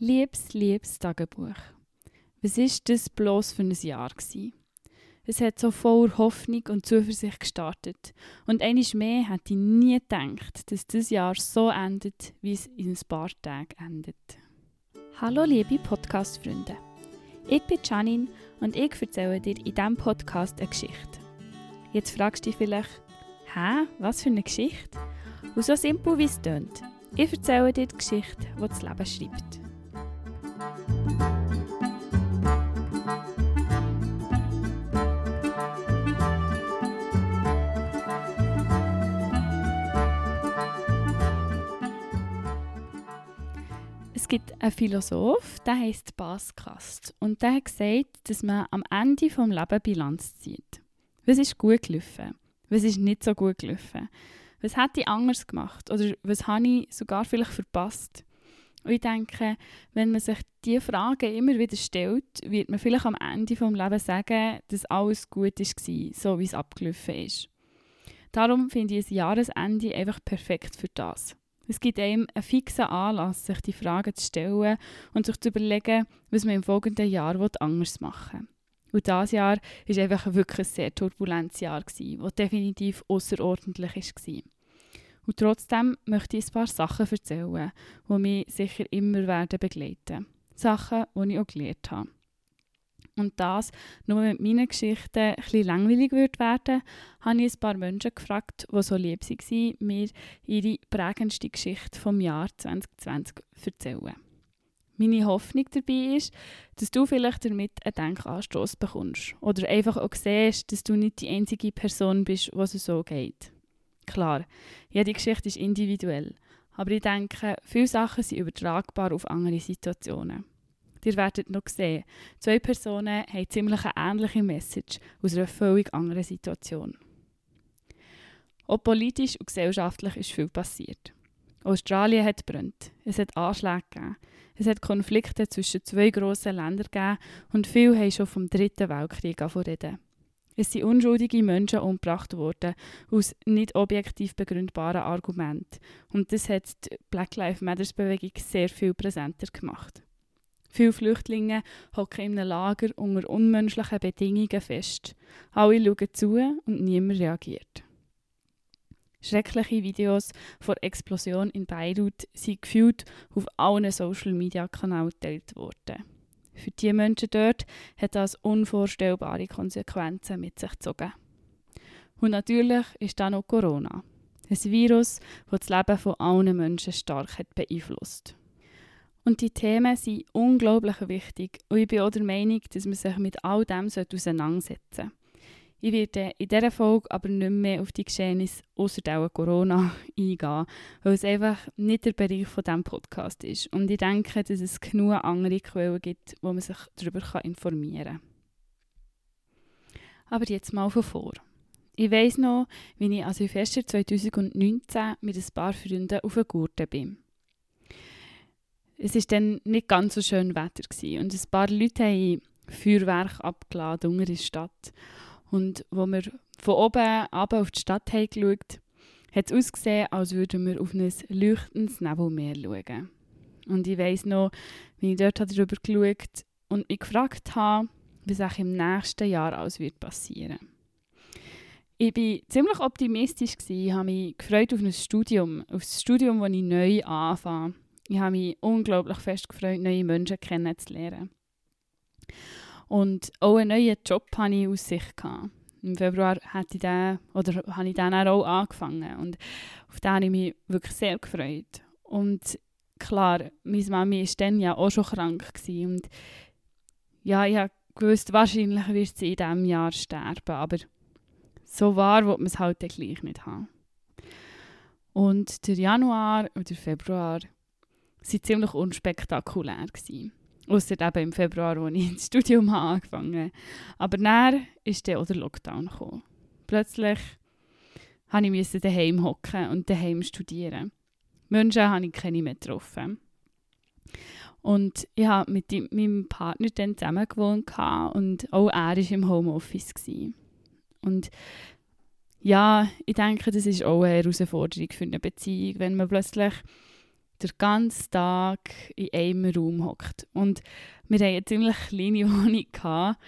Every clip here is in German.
Liebes, liebes Tagebuch. Was ist das bloß für ein Jahr gewesen? Es hat so voller Hoffnung und Zuversicht gestartet. Und eines mehr hätte ich nie gedacht, dass das Jahr so endet, wie es in ein paar Tagen endet. Hallo liebe Podcast-Freunde. Ich bin Janine und ich erzähle dir in diesem Podcast eine Geschichte. Jetzt fragst du dich vielleicht, hä, was für eine Geschichte? Und so simpel wie es tönt. Ich erzähle dir die Geschichte, die das Leben schreibt. Es gibt einen Philosoph, der heißt Bas Kast. Und der hat gesagt, dass man am Ende des Lebens Bilanz zieht. Was ist gut gelaufen? Was ist nicht so gut gelaufen? Was hätte ich anders gemacht? Oder was habe ich sogar vielleicht verpasst? Und ich denke, wenn man sich diese Fragen immer wieder stellt, wird man vielleicht am Ende des Lebens sagen, dass alles gut war, so wie es abgelaufen ist. Darum finde ich ein Jahresende einfach perfekt für das. Es gibt einem einen fixen Anlass, sich die Fragen zu stellen und sich zu überlegen, was man im folgenden Jahr anders machen will. Und dieses Jahr war einfach wirklich ein sehr turbulentes Jahr, das definitiv außerordentlich war. Und trotzdem möchte ich ein paar Sachen erzählen, die mich sicher immer werden begleiten Sachen, die ich auch gelernt habe. Und das, nur mit meinen Geschichten bisschen langweilig wird werden, habe ich ein paar Menschen gefragt, die so lieb waren, mir ihre prägendste Geschichte vom Jahr 2020 zu erzählen. Meine Hoffnung dabei ist, dass du vielleicht damit einen Denkanstoß bekommst oder einfach auch siehst, dass du nicht die einzige Person bist, was es so geht. Klar, jede Geschichte ist individuell, aber ich denke, viele Sachen sind übertragbar auf andere Situationen. Ihr werdet noch sehen, zwei Personen haben ziemlich eine ähnliche Message aus einer völlig anderen Situation. Auch politisch und gesellschaftlich ist viel passiert. Australien hat brennt, es hat Anschläge gegeben, es hat Konflikte zwischen zwei grossen Ländern gegeben und viele haben schon vom Dritten Weltkrieg reden. Es sind unschuldige Menschen umgebracht worden, aus nicht objektiv begründbaren Argumenten. Und das hat die Black Lives Matter Bewegung sehr viel präsenter gemacht. Viele Flüchtlinge hocken in einem Lager unter unmenschlichen Bedingungen fest. Alle schauen zu und niemand reagiert. Schreckliche Videos von Explosion in Beirut sind gefühlt auf allen Social-Media-Kanälen geteilt worden. Für die Menschen dort hat das unvorstellbare Konsequenzen mit sich gezogen. Und natürlich ist da noch Corona. Ein Virus, das das Leben von allen Menschen stark hat beeinflusst. Und die Themen sind unglaublich wichtig und ich bin auch der Meinung, dass man sich mit all dem auseinandersetzen sollte. Ich werde in dieser Folge aber nicht mehr auf die Geschehnisse außer der Corona eingehen, weil es einfach nicht der Bereich von diesem Podcast ist. Und ich denke, dass es genug andere Quellen gibt, wo man sich darüber informieren kann. Aber jetzt mal von vor. Ich weiss noch, wie ich an Silvester 2019 mit ein paar Freunden auf einer Gurte bin. Es war dann nicht ganz so schön Wetter und ein paar Leute haben Feuerwerk abgeladen unter der Stadt. Und wo wir von oben runter auf die Stadt haben hat es ausgesehen, als würden wir auf ein leuchtendes Nebelmeer schauen. Und ich weiss noch, wie ich dort darüber geschaut und mich gefragt habe, was auch im nächsten Jahr alles wird passieren Ich war ziemlich optimistisch, ich habe mich gefreut auf ein Studium, auf das Studium, das ich neu anfange. Ich habe mich unglaublich fest gefreut, neue Menschen kennenzulernen. Und auch einen neuen Job hatte ich aus sich. Gehabt. Im Februar hatte ich den, oder habe ich den auch angefangen. Und auf den habe ich mich wirklich sehr gefreut. Und klar, meine Mami war dann ja auch schon krank. Gewesen. Und ja, ich gewusst, wahrscheinlich wird sie in diesem Jahr sterben. Aber so wahr wird man es halt gleich nicht haben. Und der Januar und der Februar waren ziemlich unspektakulär. Gewesen. Ausser eben im Februar, als ich ins Studium angefangen habe. Aber dann ist dann auch der Lockdown gekommen. Plötzlich musste ich daheim hocken und daheim studieren. Menschen habe ich keine mehr getroffen. Und ich habe mit meinem Partner dann zusammen gewohnt und auch er war im Homeoffice. Gewesen. Und ja, ich denke, das ist auch eine Herausforderung für eine Beziehung, wenn man plötzlich den ganzen Tag in einem Raum hockt. Und wir hatten eine ziemlich kleine Wohnung. Gehabt.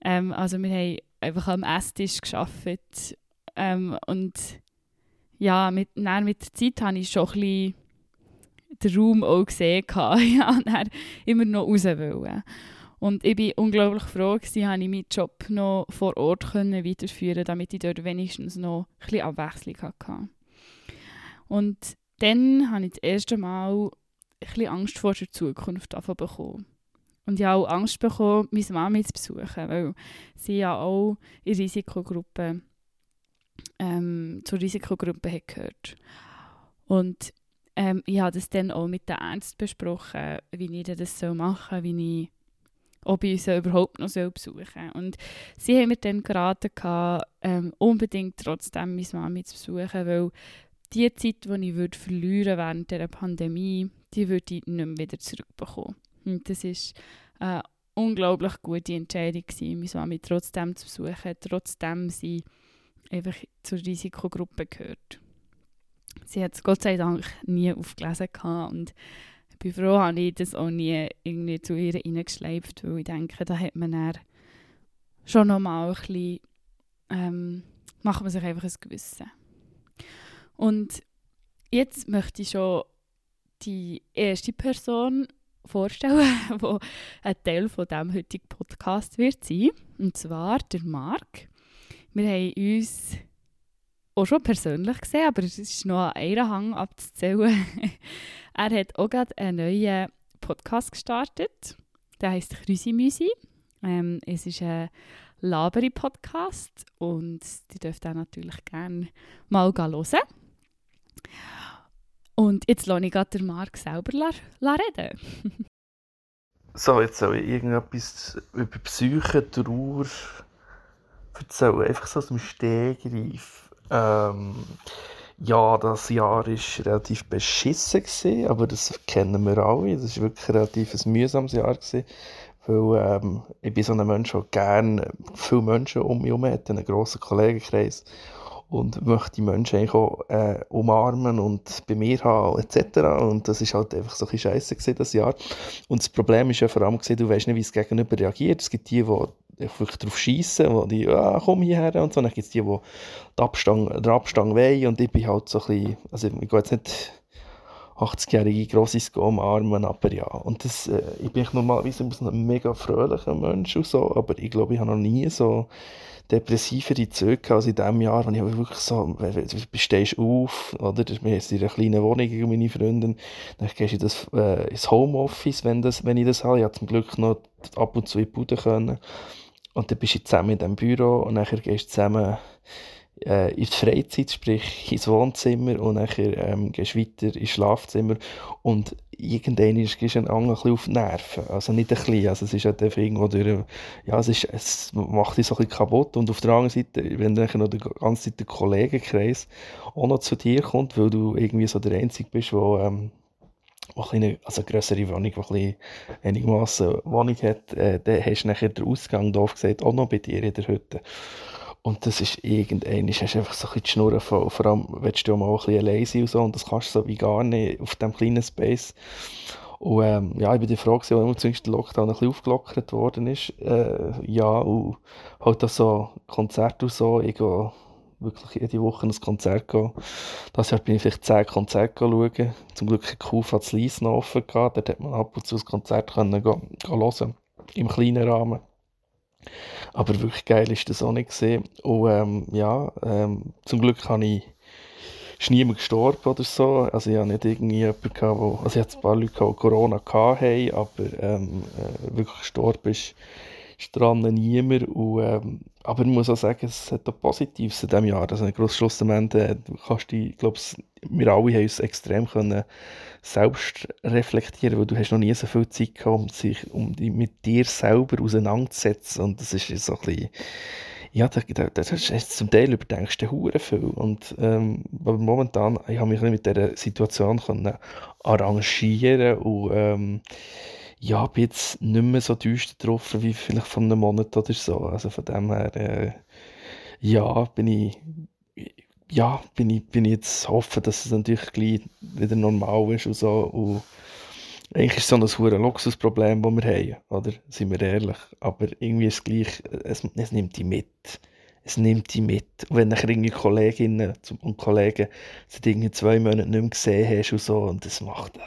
Ähm, also wir haben einfach am Esstisch gearbeitet. Ähm, und ja, mit, dann mit der Zeit habe ich schon ein den Raum auch gesehen. ja, und dann immer noch raus wollen. Und ich war unglaublich froh, dass ich meinen Job noch vor Ort weiterführen konnte, damit ich dort wenigstens noch ein bisschen Abwechslung hatte. Und dann habe ich das erste Mal ein Angst vor der Zukunft bekommen. Und ich habe auch Angst bekommen, meine Mama zu besuchen, weil sie ja auch in Risikogruppe, ähm, zur Risikogruppe hat gehört. Und ähm, ich habe das dann auch mit den Ärzten besprochen, wie ich das machen soll, wie ich ob ich sie überhaupt noch besuchen soll. Und sie haben mir dann geraten, ähm, unbedingt trotzdem meine Mami zu besuchen, weil die Zeit, die ich würde verlieren während der Pandemie, die würde ich nicht mehr wieder zurückbekommen. Und das war eine unglaublich gute Entscheidung, gewesen, meine Mami trotzdem zu besuchen, trotzdem sie einfach zur Risikogruppe gehört. Sie hat es Gott sei Dank nie aufgelesen und ich bin froh, habe ich das auch nie irgendwie zu ihr hineingeschleift, weil ich denke, da hat man dann schon nochmal ein bisschen, ähm, macht man sich einfach ein Gewissen. Und jetzt möchte ich schon die erste Person vorstellen, die ein Teil von diesem heutigen Podcast wird sein. Und zwar der Marc. Wir haben uns auch schon persönlich gesehen, aber es ist noch an einem Hang abzuzählen. er hat auch gerade einen neuen Podcast gestartet. Der heißt Krüsimüsi. Ähm, es ist ein Laberi-Podcast und die dürft auch natürlich gerne mal hören. Und jetzt lasse ich gerade den Marc selber la, la reden. so, jetzt soll ich irgendetwas über Psyche, Trauer erzählen. Einfach so aus dem Stegreif. Ähm, ja, das Jahr war relativ beschissen, gewesen, aber das kennen wir alle. Es war wirklich relativ ein mühsames Jahr. Gewesen, weil ähm, ich bin so ein Mensch, der gerne viele Menschen um mich herum hat, einen grossen Kollegenkreis und möchte die Menschen auch äh, umarmen und bei mir haben etc. Und das ist halt einfach so ein scheiße gewesen, das Jahr. Und das Problem ist ja vor allem, du weißt nicht, wie es gegenüber reagiert. Es gibt die, die wirklich darauf schießen, wo die, ah, komm hierher und so. Dann gibt es die, die den Abstand, den Abstand wollen und ich bin halt so ein bisschen, also ich gehe jetzt nicht 80-jährige Grossis umarmen, aber ja. Und das, äh, ich bin normalerweise ein mega fröhlicher Mensch und so, aber ich glaube, ich habe noch nie so depressivere Züge als in diesem Jahr, wo ich wirklich so, du stehst auf, oder, wir sind in einer kleinen Wohnung mit meinen Freunden, dann gehst du das, äh, ins Homeoffice, wenn, das, wenn ich das habe, ich habe zum Glück noch ab und zu in die Bude können, und dann bist du zusammen in diesem Büro und dann gehst du zusammen äh, in die Freizeit, sprich ins Wohnzimmer und dann ähm, gehst weiter ins Schlafzimmer und irgendwann ist es ein bisschen auf die Nerven, also nicht ein bisschen, also es ist halt einfach irgendwo durch, ja, es, ist, es macht dich so ein bisschen kaputt und auf der anderen Seite, wenn dann noch die ganze Zeit der Kollegenkreis auch noch zu dir kommt, weil du irgendwie so der Einzige bist, der ähm, eine, also eine grössere Wohnung, die ein einigermaßen Wohnung hat, äh, dann hast du nachher den Ausgang, doof gesagt, auch noch bei dir in der Hütte. Und das ist irgendwann, hast du einfach so ein bisschen die Schnurren voll. Vor allem willst du mal ein bisschen allein und so. Und das kannst du so wie gar nicht auf diesem kleinen Space. Und ähm, ja, ich bin die Frage, warum zuerst der Lockdown ein bisschen aufgelockert worden ist. Äh, ja, und halt auch so Konzerte und so. Ich gehe wirklich jede Woche ein Konzert gehen. Das Jahr bin ich vielleicht zehn Konzerte schauen. Zum Glück hat Kufa zu Lies noch offen gehabt. Dort hat man ab und zu ein Konzert können gehen, gehen hören. Im kleinen Rahmen. Aber wirklich geil ist das auch nicht gesehen. Und ähm, ja, ähm, zum Glück habe ich ist niemand gestorben oder so. Also ich habe nicht irgendwie jemanden gehabt, wo, also ich hatte ein paar Leute, die Corona hatten, aber ähm, äh, wirklich gestorben ist, dran niemand. Und, ähm, aber ich muss auch sagen, es hat auch Positives in diesem Jahr. Also Schluss am Ende kannst du, ich glaube, wir alle haben uns extrem können selbst reflektieren, weil du hast noch nie so viel Zeit gehabt, um sich um die, mit dir selber auseinanderzusetzen und das ist so ein bisschen ja, da, da, das ist zum Teil überdenkst du hure viel und ähm, aber momentan ich habe mich mit dieser Situation können arrangieren und ähm, ja, bin jetzt nicht mehr so düster getroffen wie vielleicht vor einem Monat oder so. Also von dem her, äh, ja, bin ich ja, bin ich, bin ich jetzt hoffen, dass es natürlich gleich wieder normal ist und so. Und eigentlich ist es so ein hohes Luxusproblem, das wir haben, oder? Sind wir ehrlich. Aber irgendwie ist es gleich, es, es nimmt die mit. Es nimmt die mit. Und wenn dann irgendwie Kolleginnen und Kollegen seit irgendwie zwei Monaten nicht mehr gesehen hast und so, und das macht, äh,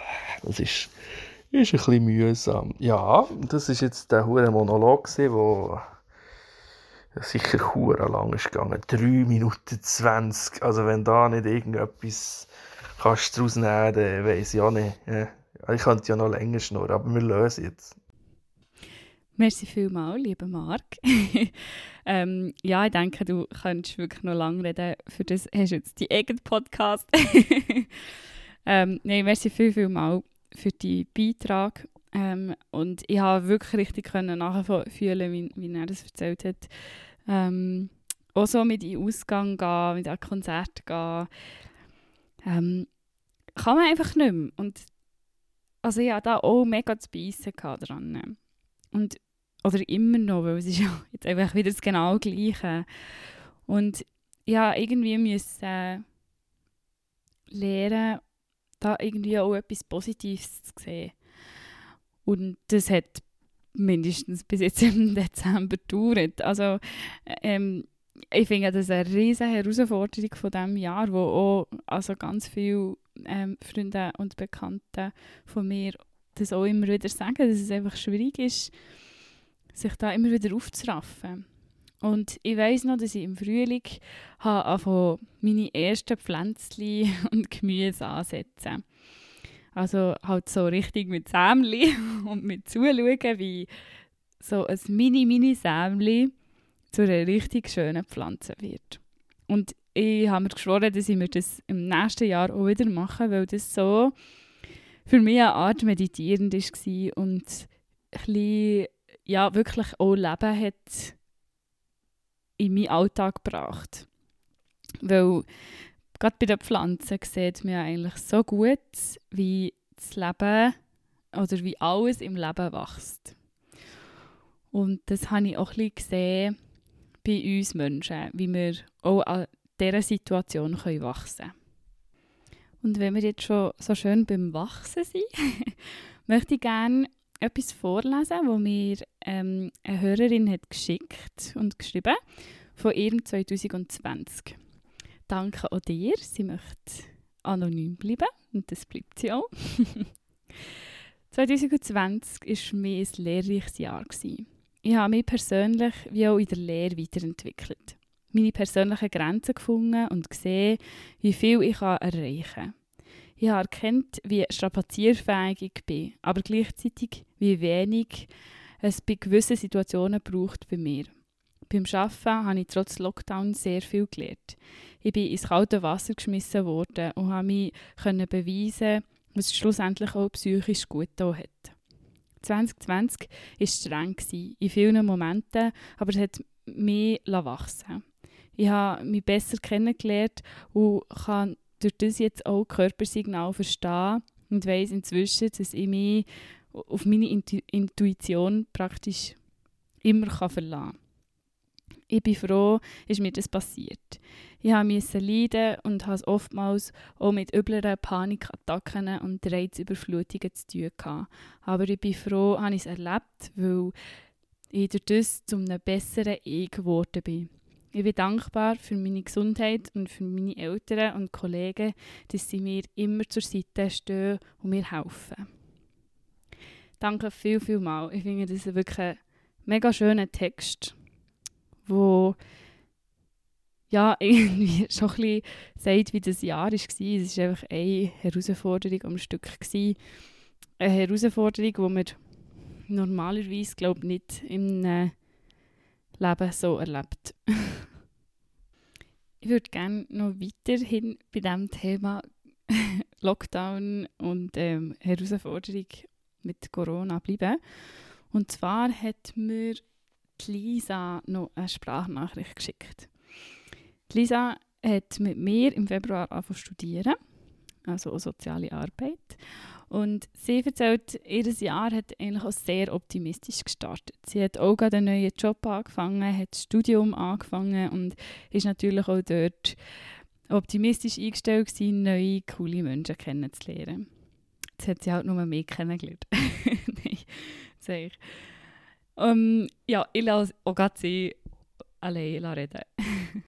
das ist, ist ein bisschen mühsam. Ja, das ist jetzt der hohe Monolog, der sicher hure lang ist gegangen. 3 Minuten 20. Also wenn da nicht irgendetwas kannst daraus nehmen, dann weiss ich auch nicht. Ich könnte ja noch länger schnurren, aber wir lösen jetzt. Merci vielmals, lieber Marc. ähm, ja, ich denke, du kannst wirklich noch lange reden. Für das hast du jetzt die eigenen Podcast. ähm, Nein, merci viel, viel mal für deinen Beitrag. Ähm, und ich habe wirklich richtig können nachfühlen, wie, wie er das erzählt hat. Ähm, auch so mit in Ausgang gehen, mit an Konzert gehen. Ähm, kann man einfach nicht mehr. Und also hatte da auch mega zu beißen dran. Und, oder immer noch, weil es ist ja jetzt einfach wieder das genau Gleiche. Und ja, irgendwie müssen äh, lernen, da irgendwie auch etwas Positives zu sehen. Und das hat mindestens bis jetzt im Dezember gedauert. Also ähm, ich finde das eine riesige Herausforderung von diesem Jahr, wo auch also ganz viele ähm, Freunde und Bekannte von mir das auch immer wieder sagen, dass es einfach schwierig ist, sich da immer wieder aufzuraffen. Und ich weiß noch, dass ich im Frühling habe meine ersten Pflänzchen und Gemüse ansetzen. Also halt so richtig mit Sämli und mit zuschauen, wie so ein mini-mini-Sämli zu einer richtig schönen Pflanze wird. Und ich habe mir geschworen, dass ich mir das im nächsten Jahr auch wieder mache, weil das so für mich eine Art meditierend war und ein bisschen, ja, wirklich auch Leben hat in meinen Alltag gebracht. Weil gerade bei den Pflanzen sieht man eigentlich so gut, wie das Leben oder wie alles im Leben wächst. Und das habe ich auch ein gesehen bei uns Menschen, wie wir auch an dieser Situation wachsen können. Und wenn wir jetzt schon so schön beim Wachsen sind, möchte ich gerne etwas vorlesen, das mir ähm, eine Hörerin hat geschickt und geschrieben von ihrem 2020. Danke auch dir. Sie möchte anonym bleiben und das bleibt sie auch. 2020 war für mich ein lehrreiches Jahr. Ich habe mich persönlich wie auch in der Lehre weiterentwickelt. Meine persönlichen Grenzen gefunden und gesehen, wie viel ich erreichen kann. Ich habe erkannt, wie strapazierfähig ich bin, aber gleichzeitig, wie wenig es bei gewissen Situationen braucht bei mir. Beim Arbeiten habe ich trotz Lockdown sehr viel gelernt. Ich bin ins kalte Wasser geschmissen worden und habe mich beweisen, was schlussendlich auch psychisch gut hat. 2020 war streng, in vielen Momenten, aber es hat mich wachsen Ich habe mich besser kennengelernt und kann durch das jetzt auch Körpersignal verstehen und weiss inzwischen, dass ich mich auf meine Intuition praktisch immer verlassen kann. Ich bin froh, ist mir das passiert. Ich musste leiden und habe oftmals auch mit übleren Panikattacken und Reizüberflutungen zu tun gehabt. Aber ich bin froh, habe ich es erlebt, weil ich durch das zu einem besseren Ich geworden bin. Ich bin dankbar für meine Gesundheit und für meine Eltern und Kollegen, dass sie mir immer zur Seite stehen und mir helfen. Danke viel, viel mal. Ich finde das wirklich ein mega schöner Text, wo ja, irgendwie schon ein bisschen sagt, wie das Jahr war. Es war einfach eine Herausforderung am Stück. Gewesen. Eine Herausforderung, die man normalerweise, glaube nicht im Leben so erlebt. ich würde gerne noch weiterhin bei diesem Thema Lockdown und ähm, Herausforderung mit Corona bleiben. Und zwar hat mir Lisa noch eine Sprachnachricht geschickt. Lisa hat mit mir im Februar angefangen zu studieren, also soziale Arbeit. Und sie erzählt, ihr Jahr hat eigentlich auch sehr optimistisch gestartet. Sie hat auch gerade einen neuen Job angefangen, hat das Studium angefangen und ist natürlich auch dort optimistisch eingestellt gewesen, neue, coole Menschen kennenzulernen. Jetzt hat sie halt nur mehr kennengelernt. Nein, sage ich. Um, ja, ich lasse auch gerade sie allein reden.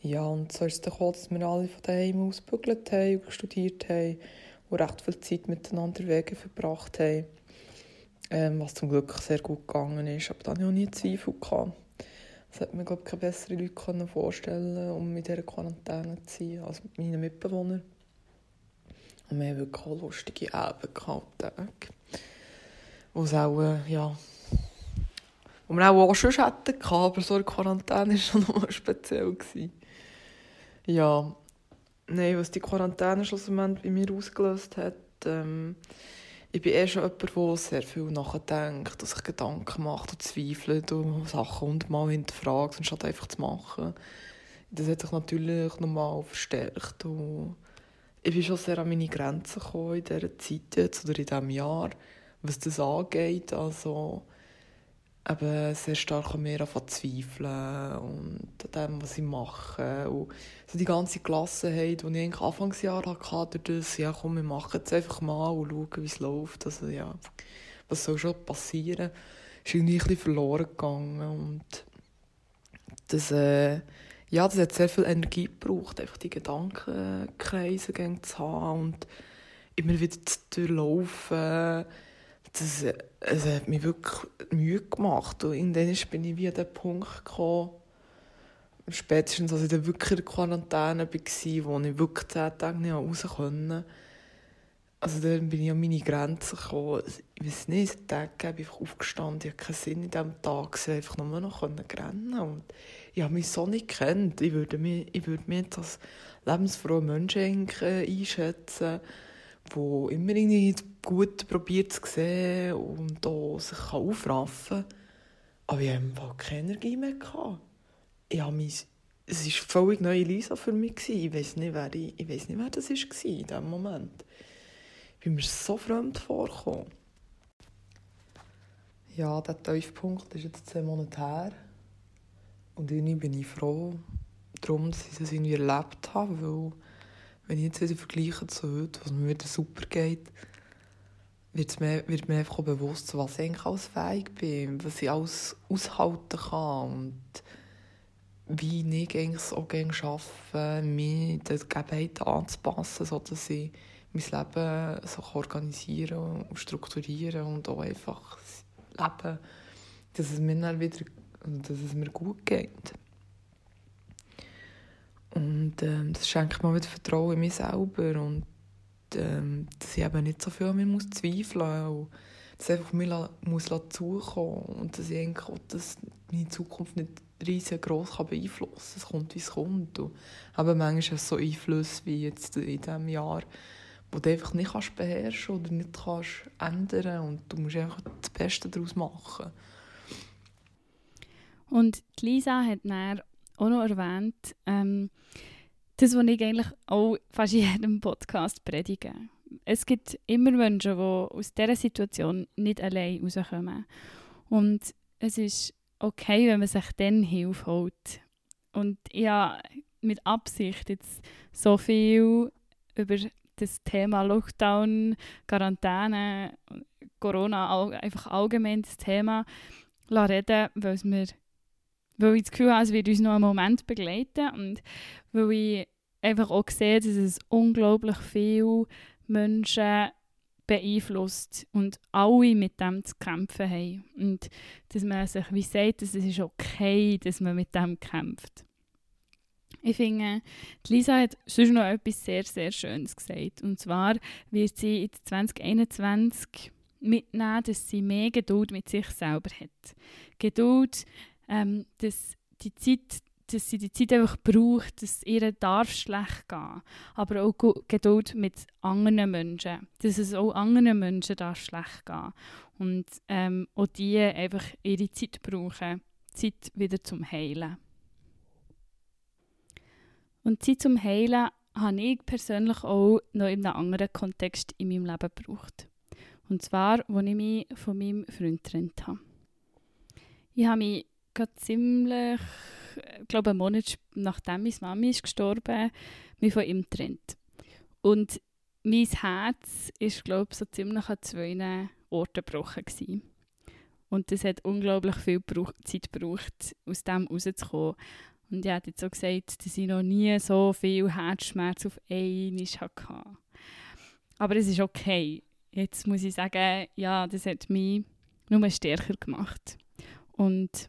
ja, und so ist es dann gekommen, dass wir alle von daheim aus gebügelt haben und studiert haben und recht viel Zeit miteinander Wege verbracht haben. Ähm, was zum Glück sehr gut gegangen ist, aber dann hatte ich auch nie Zweifel. Gehabt. Das hätte mir, glaube ich, keine besseren Leute vorstellen um in dieser Quarantäne zu sein, als meine Mitbewohner. Und wir haben wirklich auch lustige Abende gehabt, Tage. Wo es auch, äh, ja, wo wir auch, auch schon gehabt, aber so eine Quarantäne war schon noch speziell. Gewesen. Ja, nein, was die Quarantäne schlussendlich bei mir ausgelöst hat, ähm, ich bin eh schon jemand, der sehr viel nachdenkt, sich Gedanken macht und zweifelt und Sachen und mal hinterfragt, anstatt einfach zu machen. Das hat sich natürlich nochmal verstärkt. Und ich bin schon sehr an meine Grenzen gekommen in dieser Zeit jetzt, oder in diesem Jahr, was das angeht. Also, eben sehr stark an mir zweifeln und an dem, was ich mache. Und so die ganze Gelassenheit, die ich eigentlich Anfangsjahr hatte, durch das, ja komm, wir machen es einfach mal und schauen, wie es läuft. Also ja, was soll schon passieren, ist irgendwie ein bisschen verloren gegangen und das, äh, ja, das hat sehr viel Energie gebraucht, einfach die Gedankenkreise zu haben und immer wieder zu durchlaufen das, es hat mich wirklich Mühe gemacht. Und irgendwann bin ich wie an den Punkt gekommen, spätestens als ich dann wirklich in der Quarantäne war, wo ich wirklich zehn Tage nicht raus konnte. Also dann bin ich an meine Grenzen gekommen. Ich weiß nicht, Tag bin ich aufgestanden, ich hatte keinen Sinn in diesem Tag, ich einfach nur noch rennen und ich habe mich so nicht gekannt. Ich würde mich, ich würde mich jetzt als lebensfrohe Menschen einschätzen wo immer irgendwie gut probiert zu sehen und sich aufraffen kann. Aber ich hatte keine Energie mehr. Ich habe mich, es war völlig neue Lisa für mich. Ich weiß nicht, wer, ich, ich weiss nicht, wer das war in diesem Moment. Bin mir so fremd vorgekommen. Ja, der Tiefpunkt ist jetzt zwei Monate her. Und irgendwie bin ich froh darum, dass ich das irgendwie erlebt habe, weil wenn ich jetzt wieder vergleiche zu heute, was mir wieder super geht, wird mir, wird mir einfach bewusst, was ich eigentlich alles fähig bin, was ich alles aushalten kann und wie ich eigentlich so gerne arbeite, mich den Gegebenheiten anzupassen, sodass ich mein Leben so organisieren und strukturieren und auch einfach leben, dass es mir dann wieder dass es mir gut geht. Und ähm, das schenkt mir wieder Vertrauen in mich selber und ähm, dass ich eben nicht so viel an mir muss zweifeln muss. Dass einfach mir muss zukommen und dass ich eigentlich auch, dass meine Zukunft nicht riesengroß beeinflussen kann. Es kommt, wie es kommt. Und eben manchmal so Einflüsse wie jetzt in diesem Jahr, wo du einfach nicht kannst beherrschen oder nicht kannst ändern und du musst einfach das Beste daraus machen. Und Lisa hat dann auch noch erwähnt, ähm, das, was ich eigentlich auch fast in jedem Podcast predige. Es gibt immer Menschen, die aus dieser Situation nicht allein rauskommen. Und es ist okay, wenn man sich dann Hilfe holt. Und ja, mit Absicht jetzt so viel über das Thema Lockdown, Quarantäne, Corona, einfach allgemein das Thema reden, weil es mir weil ich das Gefühl habe, es wird uns noch einen Moment begleiten und weil ich einfach auch sehe, dass es unglaublich viele Menschen beeinflusst und alle mit dem zu kämpfen haben. Und dass man sich wie sagt, dass es ist okay, dass man mit dem kämpft. Ich finde, Lisa hat sonst noch etwas sehr, sehr Schönes gesagt. Und zwar wird sie in 2021 mitnehmen, dass sie mehr Geduld mit sich selber hat. Geduld ähm, dass, die Zeit, dass sie die Zeit einfach braucht, dass ihr darf schlecht gehen aber auch Geduld mit anderen Menschen, dass es auch anderen Menschen darf schlecht gehen und ähm, auch die einfach ihre Zeit brauchen, Zeit wieder zum Heilen. Und Zeit zum Heilen habe ich persönlich auch noch in einem anderen Kontext in meinem Leben gebraucht. Und zwar, als ich mich von meinem Freund getrennt habe. Ich habe mich gerade ziemlich glaube einen Monat nachdem meine Mami ist gestorben, mich von ihm getrennt. Und mein Herz ist, glaube so ziemlich an zwei Orten gebrochen gewesen. Und es hat unglaublich viel Zeit gebraucht, aus dem rauszukommen. Und ich habe jetzt so gesagt, dass ich noch nie so viel Herzschmerz auf einmal hatte. Aber es ist okay. Jetzt muss ich sagen, ja, das hat mich nur stärker gemacht. Und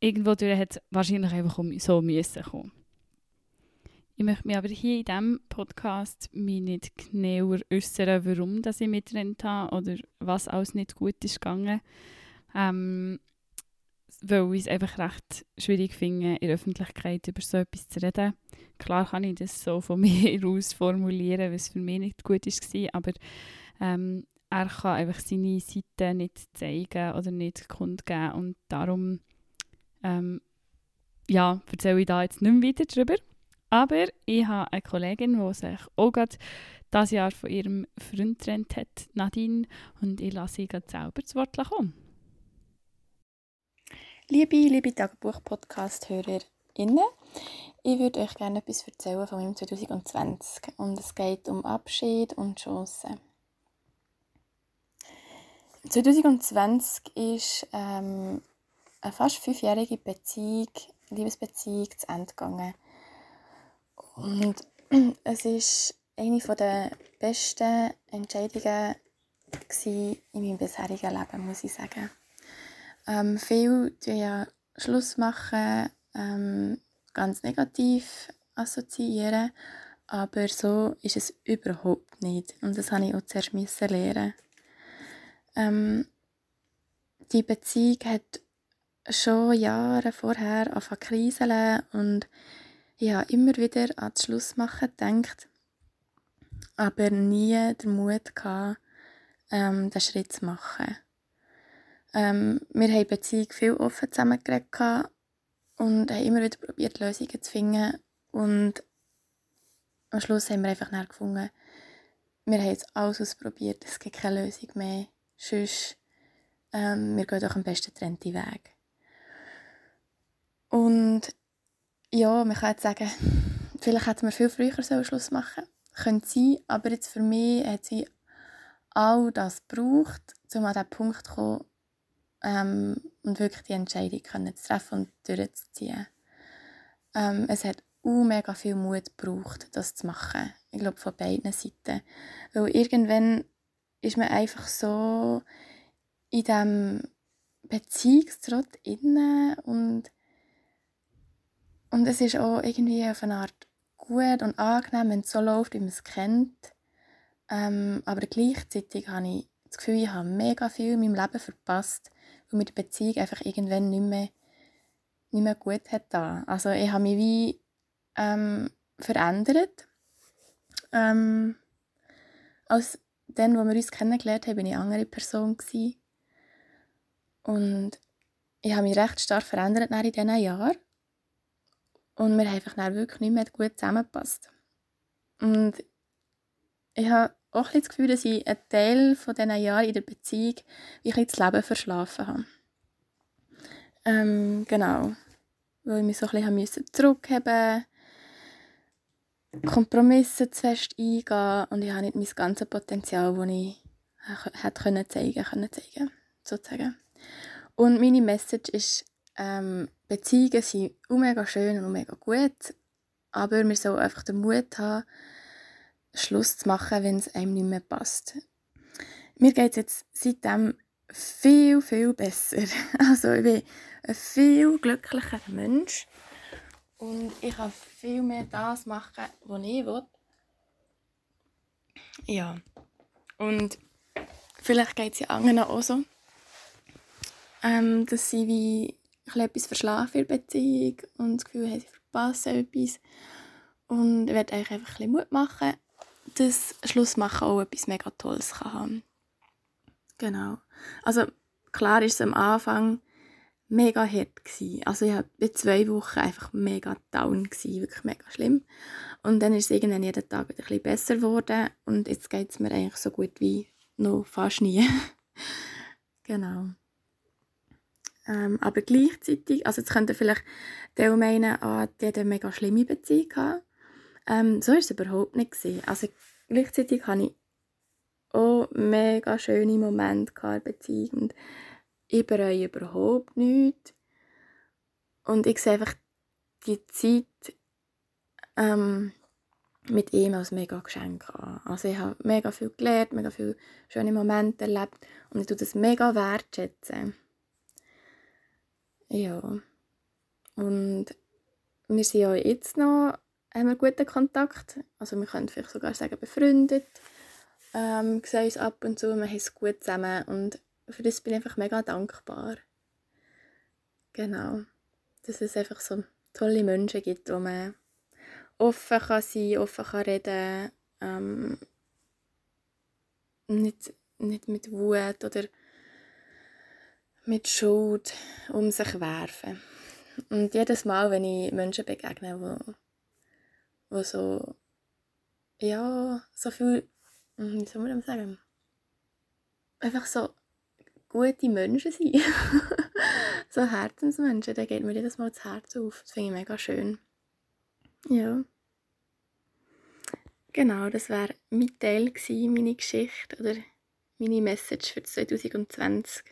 irgendwo hat es wahrscheinlich einfach so müssen kommen. Ich möchte mich aber hier in diesem Podcast mich nicht genauer äußern, warum dass ich mitrennt habe oder was alles nicht gut ist gegangen. Ähm, weil ich es einfach recht schwierig finde, in der Öffentlichkeit über so etwas zu reden. Klar kann ich das so von mir aus formulieren, was für mich nicht gut war, aber ähm, er kann einfach seine Seite nicht zeigen oder nicht kundgeben und darum ähm, ja, erzähle ich da jetzt nicht mehr weiter darüber. Aber ich habe eine Kollegin, die sich auch gerade dieses Jahr von ihrem Freund getrennt hat, Nadine, und ich lasse sie gerade selber zu Wort kommen. Liebe, liebe Tagebuch-Podcast-HörerInnen, ich würde euch gerne etwas erzählen von meinem 2020 und es geht um Abschied und Chancen. 2020 ist ähm, eine fast fünfjährige Beziehung, Liebesbeziehung zu Ende gegangen. Und es ist eine der besten Entscheidungen in meinem bisherigen Leben, muss ich sagen. Ähm, viele ja Schluss machen, ähm, ganz negativ assoziieren, aber so ist es überhaupt nicht. Und das habe ich auch zuerst lernen. Ähm, die Beziehung hat schon Jahre vorher angefangen kriseln und ich habe immer wieder an das Schlussmachen gedacht, aber nie den Mut gehabt, ähm, den Schritt zu machen. Ähm, wir haben Beziehung viel offen zusammengeredet und haben immer wieder probiert, Lösungen zu finden. Und am Schluss haben wir einfach gefunden, wir haben jetzt alles ausprobiert, es gibt keine Lösung mehr. Sonst, ähm, wir gehen doch am besten getrennte Weg. Und ja, man kann jetzt sagen, vielleicht hätte man viel früher so Schluss machen können. sein, aber jetzt für mich hat sie all das gebraucht, um an diesen Punkt zu kommen ähm, und wirklich die Entscheidung können zu treffen und durchzuziehen. Ähm, es hat auch mega viel Mut gebraucht, das zu machen. Ich glaube, von beiden Seiten. Weil irgendwann ist man einfach so in diesem Beziehungstrott inne und und es ist auch irgendwie auf eine Art gut und angenehm, wenn es so läuft, wie man es kennt. Ähm, aber gleichzeitig habe ich das Gefühl, ich habe mega viel in meinem Leben verpasst, weil mir die Beziehung einfach irgendwann nicht mehr, nicht mehr gut hat da. Also ich habe mich wie ähm, verändert. Ähm, als dann, wo wir uns kennengelernt haben, war ich eine andere Person. Gewesen. Und ich habe mich recht stark verändert in diesen Jahren. Und wir haben einfach wirklich nicht mehr gut zusammengepasst. Und ich habe auch ein das Gefühl, dass ich einen Teil von diesen Jahren in der Beziehung wie ein das Leben verschlafen habe. Ähm, genau. Weil ich mich so ein bisschen zurückheben Kompromisse zu fest eingehen und ich habe nicht mein ganzes Potenzial, das ich hätte können zeigen können, zeigen, sozusagen. Und meine Message ist, ähm, Beziehungen sind mega schön und mega gut, aber wir sollen einfach den Mut haben, Schluss zu machen, wenn es einem nicht mehr passt. Mir geht es jetzt seitdem viel, viel besser. Also ich bin ein viel glücklicher Mensch und ich kann viel mehr das machen, was ich will. Ja, und vielleicht geht es ja anderen auch so, ähm, dass sie wie etwas verschlafen in der Beziehung und das Gefühl haben, sie verpassen etwas. Und ich werde euch einfach ein bisschen Mut machen, dass Schlussmachen auch etwas mega Tolles kann haben Genau. Also klar war es am Anfang mega hart gewesen. Also ich war zwei Wochen einfach mega down gewesen, wirklich mega schlimm. Und dann ist es irgendwann jeden Tag wieder ein bisschen besser geworden und jetzt geht es mir eigentlich so gut wie noch fast nie. genau. Ähm, aber gleichzeitig, also jetzt könnte vielleicht der meinen, ah, die hat eine mega schlimme Beziehung gehabt. Ähm, so war es überhaupt nicht. Also gleichzeitig hatte ich auch mega schöne Momente in der Beziehung und ich bereue überhaupt nichts. Und ich sehe einfach die Zeit ähm, mit ihm als mega Geschenk an. Also ich habe mega viel gelernt, mega viele schöne Momente erlebt und ich tue das mega wertschätzen. Ja. Und wir sind ja jetzt noch haben wir guten Kontakt. Also wir können vielleicht sogar sagen befreundet. Ähm, sehen uns ab und zu, wir haben es gut zusammen und für das bin ich einfach mega dankbar. Genau. Dass es einfach so tolle Menschen gibt, wo man offen kann sein, offen kann reden, ähm, nicht, nicht mit Wut oder mit Schuld um sich werfen. Und jedes Mal, wenn ich Menschen begegne, wo, wo so, ja, so viel, hm, wie soll man das sagen, einfach so gute Menschen sind, so Herzensmenschen, da geht mir jedes Mal das Herz auf. Das finde ich mega schön. Ja. Genau, das wäre mein Teil gewesen, meine Geschichte oder meine Message für 2020.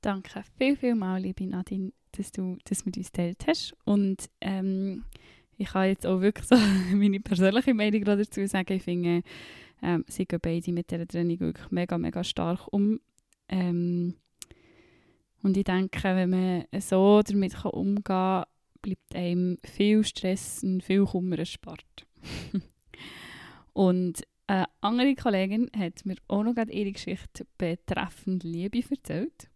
Danke viel, viel mal, liebe Nadine, dass du das mit uns geteilt hast. Und ähm, ich kann jetzt auch wirklich so meine persönliche Meinung dazu sagen. Ich finde, ähm, sie gehen beide mit dieser Training wirklich mega, mega stark um. Ähm, und ich denke, wenn man so damit kann umgehen kann, bleibt einem viel Stress und viel Kummer erspart. und eine andere Kollegin hat mir auch noch ihre Geschichte betreffend Liebe erzählt.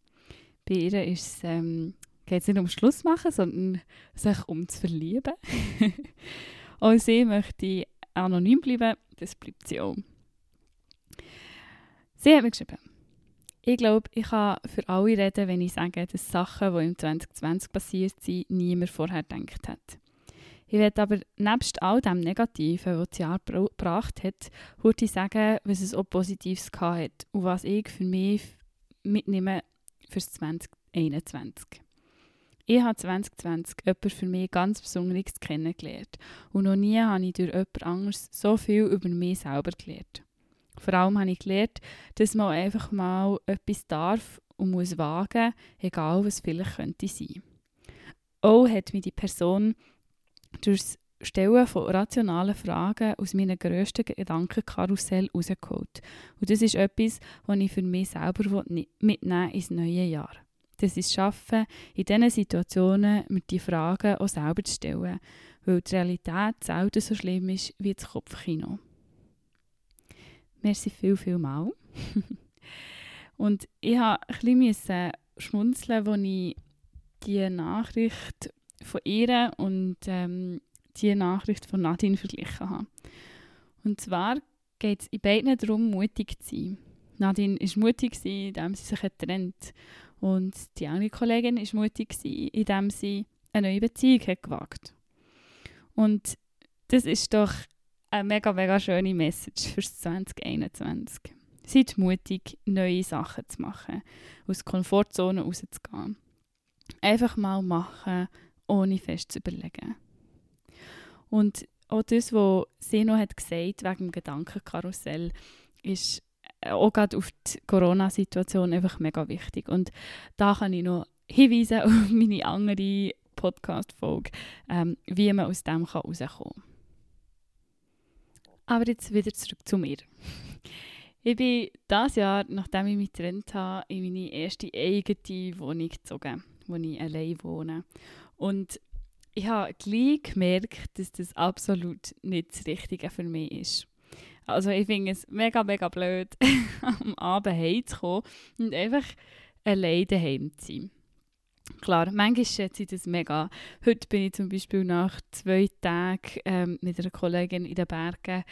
Bei ihr ist es, ähm, geht es nicht um Schluss machen, sondern sich um zu verlieben. und sie möchte anonym bleiben, das bleibt sie auch. Sie hat mir geschrieben, ich glaube, ich kann für alle reden, wenn ich sage, dass Sachen, die im 2020 passiert sind, niemand vorher gedacht hat. Ich werde aber nebst all dem Negativen, was das Jahr gebracht hat, würde sagen, was es auch Positives hat und was ich für mich mitnehme fürs 2021. Ich habe 2020 jemanden für mich ganz Besonderes kennengelernt und noch nie habe ich durch jemand anderes so viel über mich selber gelernt. Vor allem habe ich gelernt, dass man einfach mal etwas darf und muss wagen, egal was vielleicht könnte sein. Auch hat mich die Person durch das Stellen von rationalen Fragen aus meinem grössten Gedankenkarussell rausgeholt. Und das ist etwas, was ich für mich selber mitnehmen ins neue Jahr. Das ist Schaffen, in diesen Situationen mir die Fragen auch selber zu stellen, weil die Realität selten so schlimm ist wie das Kopfkino. Merci viel, viel mal. und ich habe ein bisschen schmunzeln, als ich die Nachricht von ihr und ähm, die Nachricht von Nadine verglichen habe. Und zwar geht es in beiden darum, mutig zu sein. Nadine war mutig, indem sie sich getrennt Und die andere Kollegin war mutig, indem sie eine neue Beziehung hat gewagt Und das ist doch eine mega, mega schöne Message für 2021. Seid mutig, neue Sachen zu machen, aus der Komfortzone rauszugehen. Einfach mal machen, ohne fest zu überlegen. Und auch das, was sie noch hat gesagt wegen dem Gedankenkarussell, ist auch gerade auf die Corona-Situation einfach mega wichtig. Und da kann ich noch hinweisen auf meine andere Podcast-Folge, ähm, wie man aus dem rauskommen kann. Aber jetzt wieder zurück zu mir. Ich bin dieses Jahr, nachdem ich mich getrennt habe, in meine erste eigene Wohnung gezogen, wo ich allein wohne. Und ich habe gleich gemerkt, dass das absolut nicht das Richtige für mich ist. Also ich finde es mega, mega blöd, am Abend heimzukommen und einfach allein daheim zu sein. Klar, manchmal schätze ich das mega. Heute bin ich zum Beispiel nach zwei Tagen ähm, mit einer Kollegin in den Bergen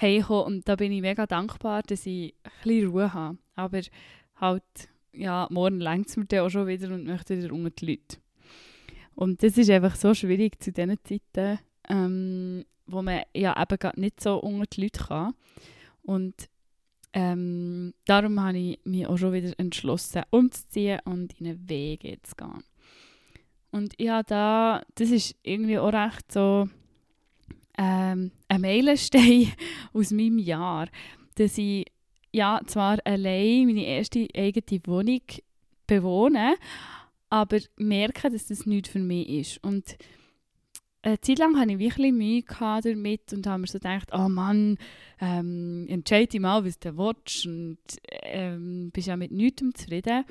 heimgekommen und da bin ich mega dankbar, dass ich ein bisschen Ruhe habe. Aber halt, ja, morgen längt es mir dann auch schon wieder und möchte wieder unter die Leute. Und das ist einfach so schwierig zu diesen Zeiten, ähm, wo man ja eben gerade nicht so unter die Leute kann. Und ähm, darum habe ich mich auch schon wieder entschlossen, umzuziehen und in eine Wege zu gehen. Und habe da, das ist irgendwie auch recht so ähm, ein Meilenstein aus meinem Jahr, dass ich ja zwar allein meine erste eigene Wohnung bewohne, aber merke, dass das nicht für mich ist. Und eine Zeit lang hatte ich wirklich Mühe damit und habe mir so gedacht, oh Mann, ähm, entscheide dich mal, was du willst und ähm, bist ja mit nichts zufrieden.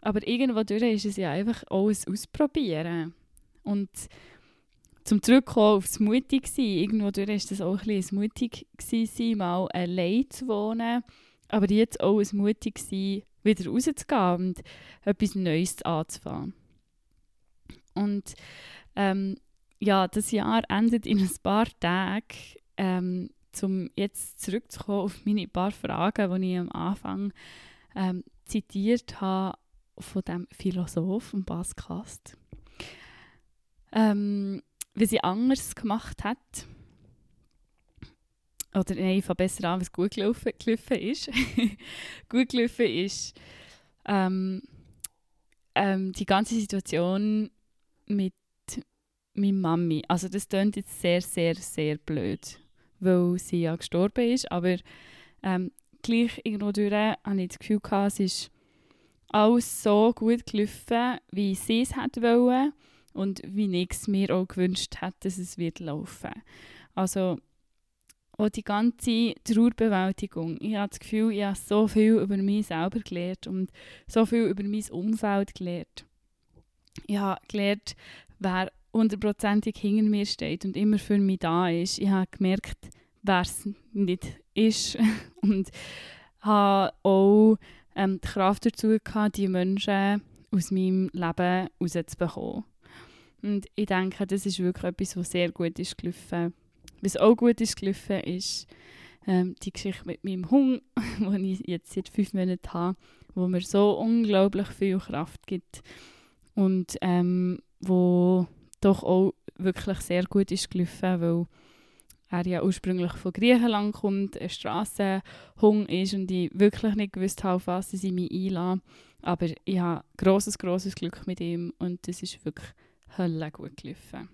Aber irgendwo durch ist es ja einfach alles ausprobieren. Und zum Zurückkommen aufs Mutig sein, irgendwo durch ist das auch ein bisschen mutig gewesen, mal allein zu wohnen, aber jetzt auch ein mutig sein, wieder rauszugehen und etwas Neues anzufangen. Und ähm, ja, das Jahr endet in ein paar Tagen. Ähm, um jetzt zurückzukommen auf meine paar Fragen, die ich am Anfang ähm, zitiert habe von dem Philosoph Bas Kast. Ähm, wie sie anders gemacht hat. Oder nein, ich fange besser an, was gut gelaufen, gelaufen ist. gut gelaufen ist ähm, ähm, die ganze Situation mit meiner Mami. Also das klingt jetzt sehr, sehr, sehr blöd, weil sie ja gestorben ist, aber ähm, gleich irgendwo durch habe ich das Gefühl gehabt, es ist alles so gut gelaufen, wie sie es hätte wollen und wie ich mir auch gewünscht hätte, dass es wird laufen. Also auch die ganze Trauerbewältigung. Ich habe das Gefühl, ich habe so viel über mich selber gelernt und so viel über mein Umfeld gelernt. Ich habe gelernt, wer hundertprozentig hinter mir steht und immer für mich da ist. Ich habe gemerkt, wer es nicht ist und habe auch ähm, die Kraft dazu gehabt, die Menschen aus meinem Leben rauszubekommen. Und ich denke, das ist wirklich etwas, was sehr gut ist gelaufen. Was auch gut ist gelaufen, ist ähm, die Geschichte mit meinem Hund, die ich jetzt seit fünf Monaten habe, wo mir so unglaublich viel Kraft gibt und ähm, wo doch auch wirklich sehr gut ist gelaufen, weil er ja ursprünglich von Griechenland kommt, ein Strassenhund ist und ich wirklich nicht gewusst habe, auf was ich mich einlasse. Aber ich habe grosses, grosses Glück mit ihm und das ist wirklich Hölle gut gelaufen.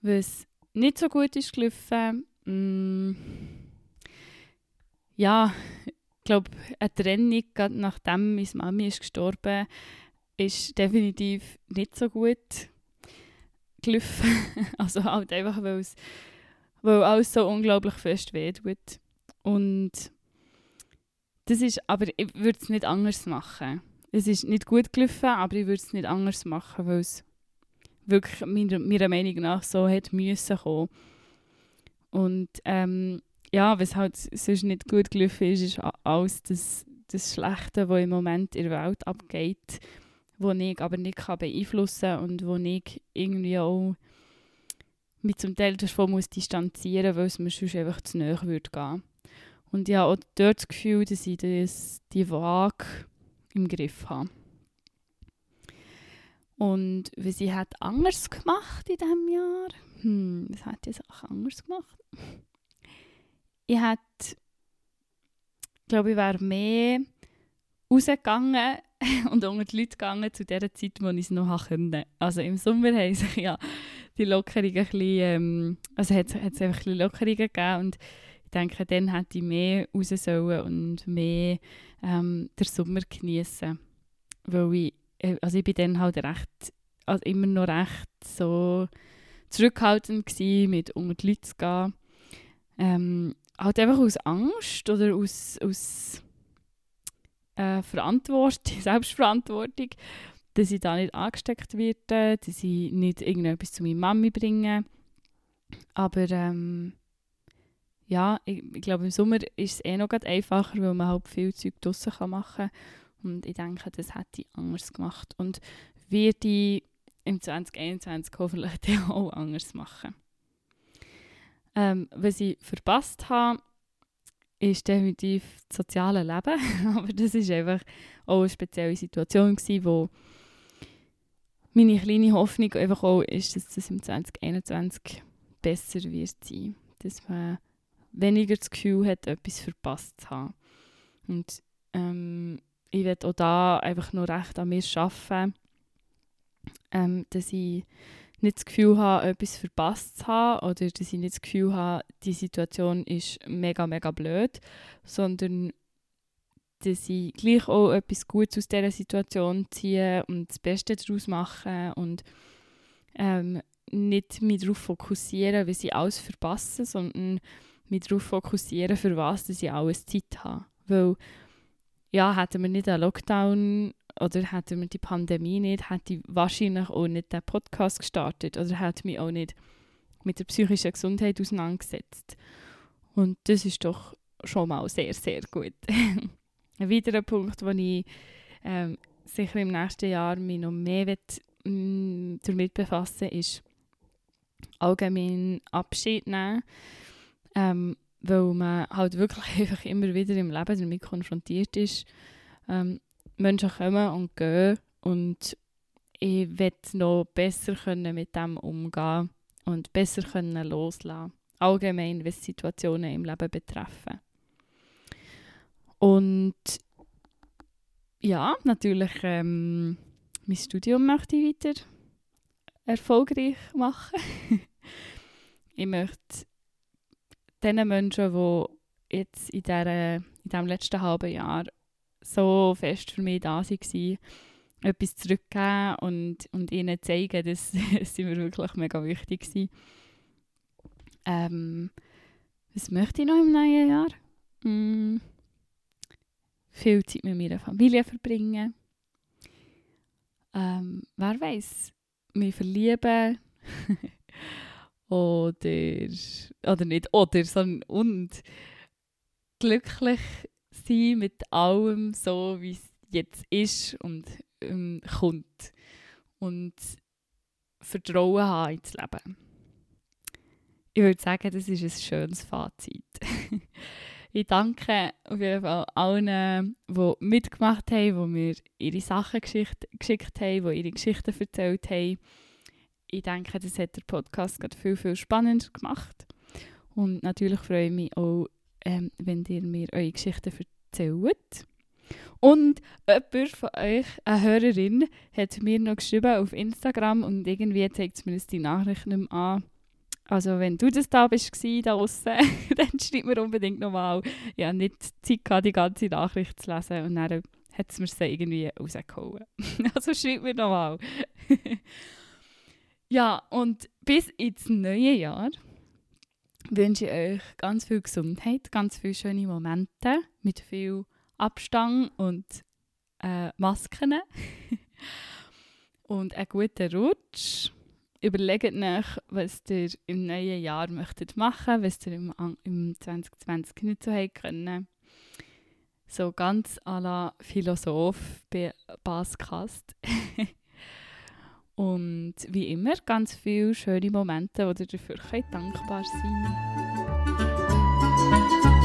Was nicht so gut ist gelaufen, mm, ja, ich glaube, eine Trennung, nachdem meine Mami ist gestorben ist definitiv nicht so gut gelaufen. also halt einfach, weil, es, alles so unglaublich fest wehtut. Und das ist, aber ich würde es nicht anders machen es ist nicht gut gelaufen, aber ich würde es nicht anders machen, weil es wirklich meiner, meiner Meinung nach so hätte müssen kommen. Und ähm, ja, was halt sonst nicht gut gelaufen ist, ist alles das, das Schlechte, was im Moment in der Welt abgeht, wo ich aber nicht kann beeinflussen kann und wo ich irgendwie auch mich zum Teil davon muss distanzieren weil es mir sonst einfach zu nahe würde. Und ich habe auch dort das Gefühl, dass ich das, die Waage im Griff habe. Und wie sie hat anders gemacht in diesem Jahr? Hm, was hat die Sache anders gemacht? Ich hätte, glaube ich, wäre mehr rausgegangen und unter die Leute gegangen zu der Zeit, wo ich es noch konnte. Also im Sommer haben sich ja die Lockerungen ein bisschen, ähm, also hat es einfach ein bisschen Lockerungen gegeben und ich denke, dann hätte ich mehr raus sollen und mehr ähm, den Sommer genießen. Weil ich, äh, also ich bin dann halt recht, also immer noch recht so zurückhaltend gewesen, mit unter die Leute zu gehen. Ähm, halt einfach aus Angst oder aus, aus äh, Verantwortung, Selbstverantwortung, dass ich da nicht angesteckt werde, dass ich nicht irgendetwas zu meiner Mami bringe. Aber ähm, ja, ich, ich glaube, im Sommer ist es eh noch einfacher, weil man halt viel Zeug draussen machen kann. Und ich denke, das hätte ich anders gemacht. Und werde ich im 2021 hoffentlich auch anders machen. Ähm, was ich verpasst habe, ist definitiv das soziale Leben. Aber das ist einfach auch eine spezielle Situation gewesen, wo meine kleine Hoffnung einfach auch ist, dass das im 2021 besser wird sein. Dass man weniger das Gefühl hat, etwas verpasst zu haben. Und ähm, ich werde auch da einfach nur recht an mir arbeiten, ähm, dass ich nicht das Gefühl habe, etwas verpasst zu haben oder dass ich nicht das Gefühl habe, die Situation ist mega, mega blöd, sondern dass ich gleich auch etwas Gutes aus dieser Situation ziehe und das Beste daraus mache und ähm, nicht mich darauf fokussieren, wie ich alles verpasse, sondern mich darauf fokussieren, für was dass ich alles Zeit habe. Weil, ja, hätten wir nicht einen Lockdown oder hätten wir die Pandemie nicht, hätte ich wahrscheinlich auch nicht den Podcast gestartet oder hätte mich auch nicht mit der psychischen Gesundheit auseinandergesetzt. Und das ist doch schon mal sehr, sehr gut. Ein weiterer Punkt, wo ich ähm, sicher im nächsten Jahr mich noch mehr will, mh, mm, damit befassen ist allgemein Abschied nehmen. Ähm, weil man halt wirklich einfach immer wieder im Leben damit konfrontiert ist. Ähm, Menschen kommen und gehen und ich will noch besser können mit dem umgehen und besser können loslassen. Allgemein, was Situationen im Leben betreffen. Und ja, natürlich, ähm, mein Studium möchte ich weiter erfolgreich machen. ich möchte den Menschen, die jetzt in, dieser, in diesem letzten halben Jahr so fest für mich da waren, etwas zurückgeben und, und ihnen zeigen, dass sie mir wirklich mega wichtig sind. Ähm, was möchte ich noch im neuen Jahr? Mm, viel Zeit mit meiner Familie verbringen. Ähm, wer weiß, mich verlieben. oder, oder nicht oder, sondern und glücklich sein mit allem so, wie es jetzt ist und ähm, kommt. Und Vertrauen haben ins Leben. Ich würde sagen, das ist ein schönes Fazit. ich danke auf jeden Fall allen, die mitgemacht haben, die mir ihre Sachen geschickt, geschickt haben, die ihre Geschichten erzählt haben. Ich denke, das hat der Podcast gerade viel, viel spannender gemacht. Und natürlich freue ich mich auch, ähm, wenn ihr mir eure Geschichten erzählt. Und jemand von euch, eine Hörerin, hat mir noch geschrieben auf Instagram und irgendwie zeigt es mir die Nachricht nicht mehr an. Also wenn du das da bist, da draussen, dann schreib mir unbedingt nochmal. Ich habe nicht Zeit gehabt, die ganze Nachricht zu lesen und dann hat es mir sie irgendwie rausgehauen. also schreib mir nochmal. ja, und bis ins neue Jahr wünsche ich euch ganz viel Gesundheit, ganz viele schöne Momente mit viel Abstand und äh, Masken. und einen guten Rutsch. Überlegt nach, was ihr im neuen Jahr möchtet machen, was ihr im, im 2020 nicht so habt können. So ganz à la Philosoph Baskast. Und wie immer ganz viele schöne Momente, wo ihr dafür dankbar sein könnt.